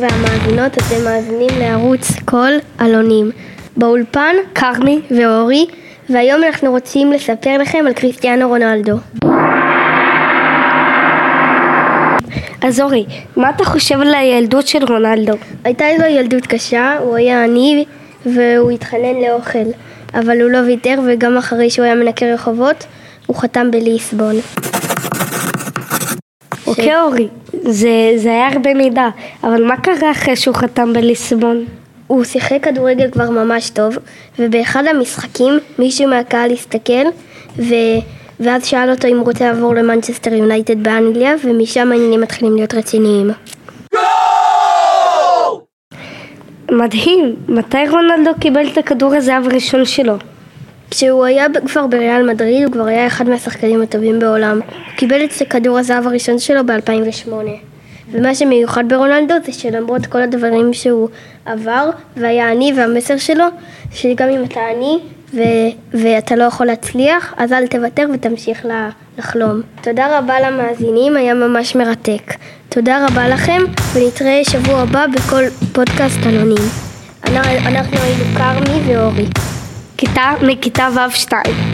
והמאזינות, אתם מאזינים לערוץ קול אלונים. באולפן, כרמי ואורי, והיום אנחנו רוצים לספר לכם על קריסטיאנו רונלדו. אז אורי, מה אתה חושב על הילדות של רונלדו? הייתה לו ילדות קשה, הוא היה עני והוא התחנן לאוכל, אבל הוא לא ויתר וגם אחרי שהוא היה מנקה רחובות, הוא חתם בליסבון. אוקיי אורי, זה, זה היה הרבה מידע, אבל מה קרה אחרי שהוא חתם בליסבון? הוא שיחק כדורגל כבר ממש טוב, ובאחד המשחקים מישהו מהקהל הסתכל, ו... ואז שאל אותו אם הוא רוצה לעבור למנצ'סטר יונייטד באנגליה, ומשם העניינים מתחילים להיות רציניים. מדהים, מתי רונלדו קיבל את הכדור הזהב הראשון שלו? כשהוא היה כבר בריאל מדריד, הוא כבר היה אחד מהשחקנים הטובים בעולם. הוא קיבל את כדור הזהב הראשון שלו ב-2008. ומה שמיוחד ברונלדו זה שלמרות כל הדברים שהוא עבר והיה עני והמסר שלו שגם אם אתה עני ו- ואתה לא יכול להצליח אז אל תוותר ותמשיך לחלום. תודה רבה למאזינים, היה ממש מרתק. תודה רבה לכם ונתראה שבוע הבא בכל פודקאסט אלונים. אנחנו היינו כרמי ואורי. que tá, me que tava avistado.